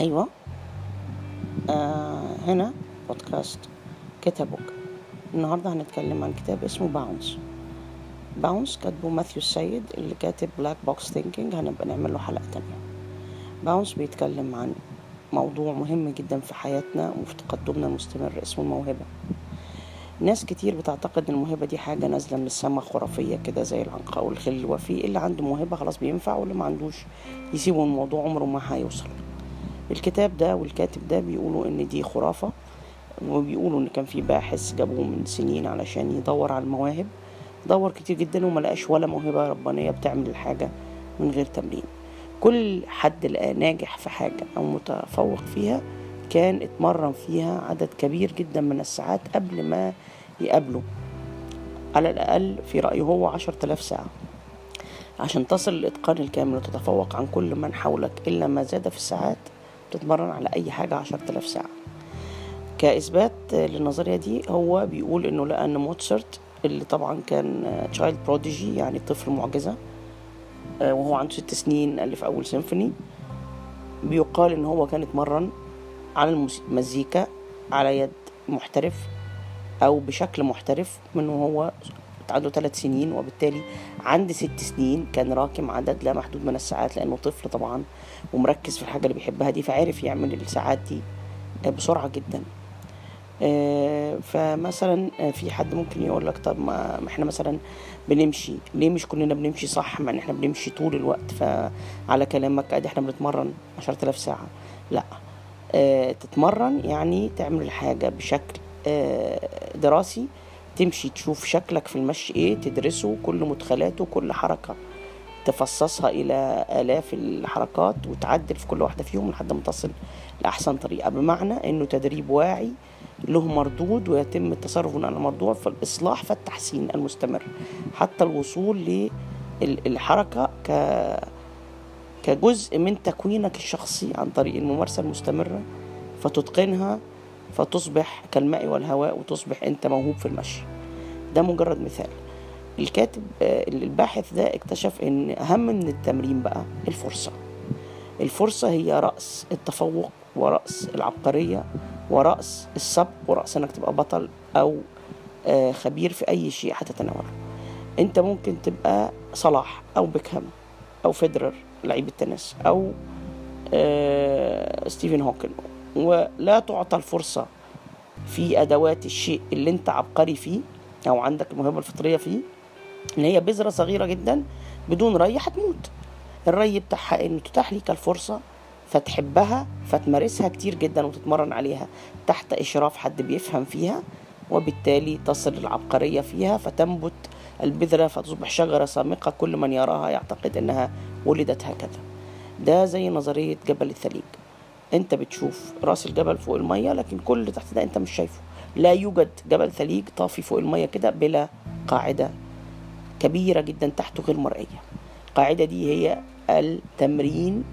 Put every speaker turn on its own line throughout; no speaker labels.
أيوة. آه هنا بودكاست كتابك النهاردة هنتكلم عن كتاب اسمه Bounce، Bounce كاتبه ماثيو سيد اللي كاتب Black Box Thinking هنبقى نعمل له حلقة تانية. Bounce بيتكلم عن موضوع مهم جدا في حياتنا وفي تقدمنا المستمر اسمه الموهبة. ناس كتير بتعتقد إن الموهبة دي حاجة نازلة من السما خرافية كده زي العنقاء والخل. وفي اللي عنده موهبة خلاص بينفع واللي ما عندوش يسيبوا الموضوع عمره ما هيوصل. الكتاب ده والكاتب ده بيقولوا إن دي خرافة وبيقولوا إن كان في باحث جابوه من سنين علشان يدور على المواهب. دور كتير جدا وما لقاش ولا موهبة ربانية بتعمل الحاجة من غير تمرين. كل حد لقاه ناجح في حاجة أو متفوق فيها كان اتمرن فيها عدد كبير جدا من الساعات قبل ما يقابله. على الأقل في رأيه هو عشر تلاف ساعة. عشان تصل للإتقان الكامل وتتفوق عن كل من حولك إلا ما زاد في الساعات تتمرن على أي حاجة عشر تلاف ساعة. كإثبات للنظرية دي هو بيقول إنه لقى إن موتسرت اللي طبعا كان child prodigy يعني طفل معجزة وهو عنده ست سنين ألف أول سيمفوني بيقال إن هو كان اتمرن على المزيكا على يد محترف أو بشكل محترف من وهو عنده ثلاث سنين وبالتالي عند ست سنين كان راكم عدد لا محدود من الساعات لأنه طفل طبعا ومركز في الحاجة اللي بيحبها دي فعرف يعمل الساعات دي بسرعة جدا. فمثلا في حد ممكن يقول لك طب ما إحنا مثلا بنمشي ليه مش كلنا بنمشي صح؟ ما إحنا بنمشي طول الوقت فعلى كلامك ادي إحنا بنتمرن عشرة آلاف ساعة. لا آه تتمرن يعني تعمل الحاجة بشكل دراسي تمشي تشوف شكلك في المشي إيه تدرسه كل مدخلاته كل حركة. تفصصها إلى آلاف الحركات وتعدل في كل واحدة فيهم لحد ما تصل لأحسن طريقة. بمعنى إنه تدريب واعي له مردود ويتم التصرف على الموضوع في الإصلاح فالتحسين المستمر. حتى الوصول للحركة ك كجزء من تكوينك الشخصي عن طريق الممارسة المستمرة فتتقنها فتصبح كالماء والهواء وتصبح أنت موهوب في المشي. ده مجرد مثال. الكاتب الباحث ده اكتشف إن أهم من التمرين بقى الفرصة. الفرصة هي رأس التفوق ورأس العبقرية ورأس السبق ورأس إنك تبقى بطل أو خبير في أي شيء هتتناوله. أنت ممكن تبقى صلاح أو بيكهام أو فيدرر لعيب التنس أو ستيفن هوكينج ولا تعطى الفرصة في أدوات الشيء اللي أنت عبقري فيه أو عندك الموهبة الفطرية فيه إن هي بذرة صغيرة جدا بدون ري هتموت. الري بتاعها انه تتاح ليك الفرصة فتحبها فتمارسها كتير جدا وتتمرن عليها تحت إشراف حد بيفهم فيها وبالتالي تصل العبقرية فيها فتنبت البذرة فتصبح شجرة سامقة كل من يراها يعتقد إنها ولدت هكذا. ده زي نظرية جبل الثليج. أنت بتشوف رأس الجبل فوق المية لكن كل تحت ده أنت مش شايفه. لا يوجد جبل ثليج طافي فوق المية كده بلا قاعدة كبيرة جدا تحته غير مرئية. القاعدة دي هي التمرين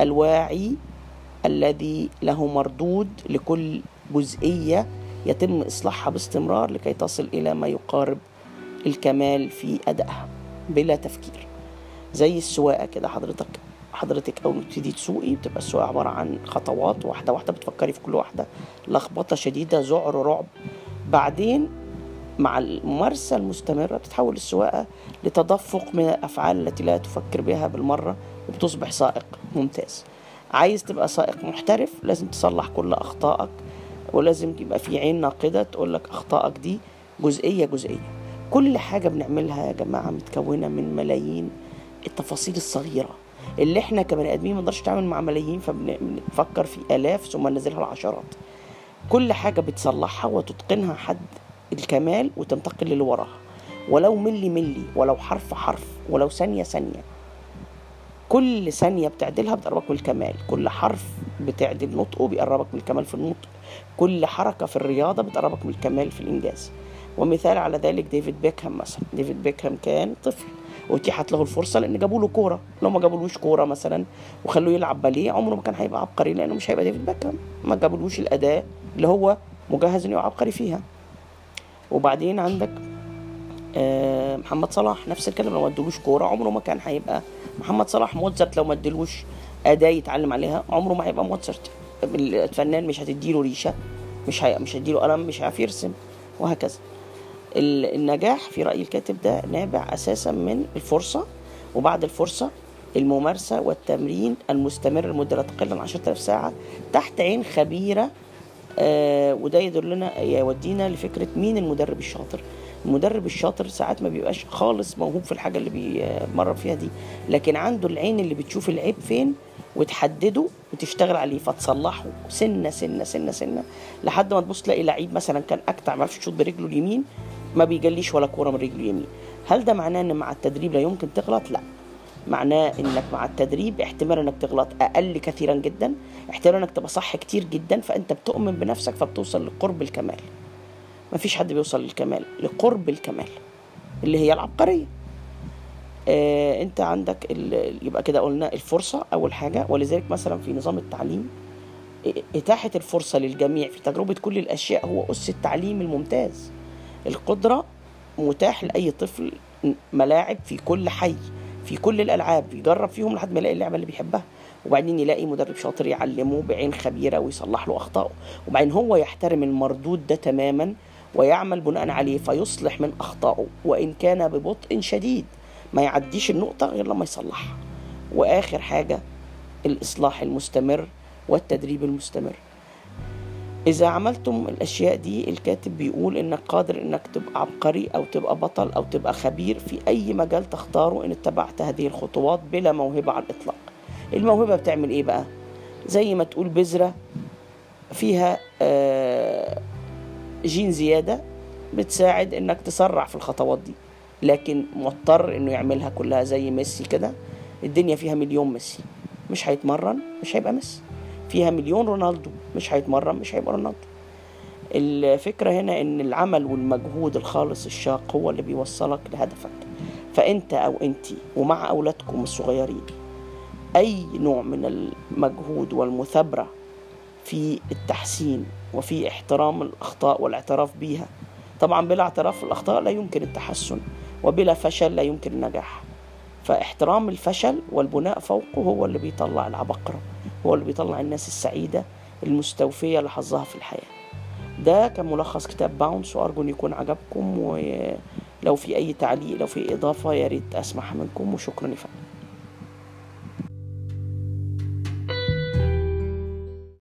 الواعي الذي له مردود لكل جزئية يتم إصلاحها باستمرار لكي تصل إلى ما يقارب الكمال في أدائها بلا تفكير. زي السواقة كده حضرتك. حضرتك أول ما تبتدي تسوقي بتبقى السواقة عبارة عن خطوات واحدة واحدة بتفكري في كل واحدة. لخبطة شديدة ذعر رعب. بعدين مع الممارسة المستمرة بتتحول السواقة لتدفق من الأفعال التي لا تفكر بها بالمرة وبتصبح سائق ممتاز. عايز تبقى سائق محترف لازم تصلح كل أخطائك ولازم يبقى في عين ناقدة تقول لك أخطائك دي جزئية جزئية. كل حاجة بنعملها يا جماعة متكونة من ملايين التفاصيل الصغيرة. اللي إحنا كبني آدمين ما نقدرش نتعامل مع ملايين فبنفكر في آلاف ثم ننزلها العشرات كل حاجة بتصلحها وتتقنها حد الكمال وتنتقل للي وراها. ولو ملي ملي ولو حرف حرف ولو ثانية ثانية. كل ثانية بتعدلها بتقربك من الكمال. كل حرف بتعدل نطقه بيقربك من الكمال في النطق. كل حركة في الرياضة بتقربك من الكمال في الإنجاز. ومثال على ذلك ديفيد بيكهام مثلا. ديفيد بيكهام كان طفل. واتيحت له الفرصة لأن جابوا له كورة. لو ما جابولوش كورة مثلا وخلوه يلعب باليه عمره ما كان هيبقى عبقري لأنه مش هيبقى ديفيد بيكهام. ما جابولوش الأداة اللي هو مجهز إنه يبقى عبقري فيها. وبعدين عندك آه، محمد صلاح نفس الكلام لو ما ادلوش كورة عمره ما كان هيبقى محمد صلاح. موزارت لو ما ادلوش أداة يتعلم عليها عمره ما هيبقى موتسرت الفنان مش هتديله ريشة مش هي... مش هتديله قلم مش هيعرف يرسم وهكذا. النجاح في رأي الكاتب ده نابع أساسا من الفرصة وبعد الفرصة الممارسة والتمرين المستمر لمدة لا تقل عن 10000 ساعة تحت عين خبيرة آه وده يدلنا يودينا لفكرة مين المدرب الشاطر. المدرب الشاطر ساعات ما بيبقاش خالص موهوب في الحاجة اللي بيمرن فيها دي لكن عنده العين اللي بتشوف العيب فين وتحدده وتشتغل عليه فتصلحه سنة سنة سنة سنة لحد ما تبص تلاقي لعيب مثلا كان أكتع ما يعرفش يشوط برجله اليمين ما بيجليش ولا كورة من رجله اليمين هل ده معناه إن مع التدريب لا يمكن تغلط؟ لا. معناه إنك مع التدريب احتمال إنك تغلط أقل كثيرا جدا احتمال إنك تبقى صح كتير جدا فأنت بتؤمن بنفسك فبتوصل لقرب الكمال. مفيش حد بيوصل للكمال لقرب الكمال اللي هي العبقرية. آه أنت عندك يبقى كده قلنا الفرصة أول حاجة ولذلك مثلا في نظام التعليم إتاحة الفرصة للجميع في تجربة كل الأشياء هو أس التعليم الممتاز. القدرة متاح لأي طفل ملاعب في كل حي في كل الألعاب يجرب فيهم لحد ما يلاقي اللعبة اللي بيحبها وبعدين يلاقي مدرب شاطر يعلمه بعين خبيرة ويصلح له أخطائه. وبعدين هو يحترم المردود ده تماما ويعمل بناء عليه فيصلح من أخطائه وإن كان ببطء شديد ما يعديش النقطة غير لما يصلحها. وآخر حاجة الإصلاح المستمر والتدريب المستمر. إذا عملتم الأشياء دي الكاتب بيقول إنك قادر إنك تبقى عبقري أو تبقى بطل أو تبقى خبير في أي مجال تختاره إن اتبعت هذه الخطوات بلا موهبة على الإطلاق. الموهبة بتعمل إيه بقى؟ زي ما تقول بذرة فيها آه، جين زيادة بتساعد إنك تسرع في الخطوات دي. لكن مضطر إنه يعملها كلها زي ميسي كده الدنيا فيها مليون ميسي مش هيتمرن مش هيبقى ميسي. فيها مليون رونالدو مش هيتمرن مش هيبقى رونالدو. الفكرة هنا إن العمل والمجهود الخالص الشاق هو اللي بيوصلك لهدفك. فأنت أو انت ومع أولادكم الصغيرين أي نوع من المجهود والمثابرة في التحسين وفي احترام الأخطاء والاعتراف بيها. طبعا بلا اعتراف بالاخطاء لا يمكن التحسن وبلا فشل لا يمكن النجاح. فاحترام الفشل والبناء فوقه هو اللي بيطلع العبقرة هو اللي بيطلع الناس السعيدة المستوفية لحظها في الحياة. ده كان ملخص كتاب باونس وأرجو أن يكون عجبكم ولو في أي تعليق لو في إضافة يا ريت أسمعها منكم وشكرا يا فندم.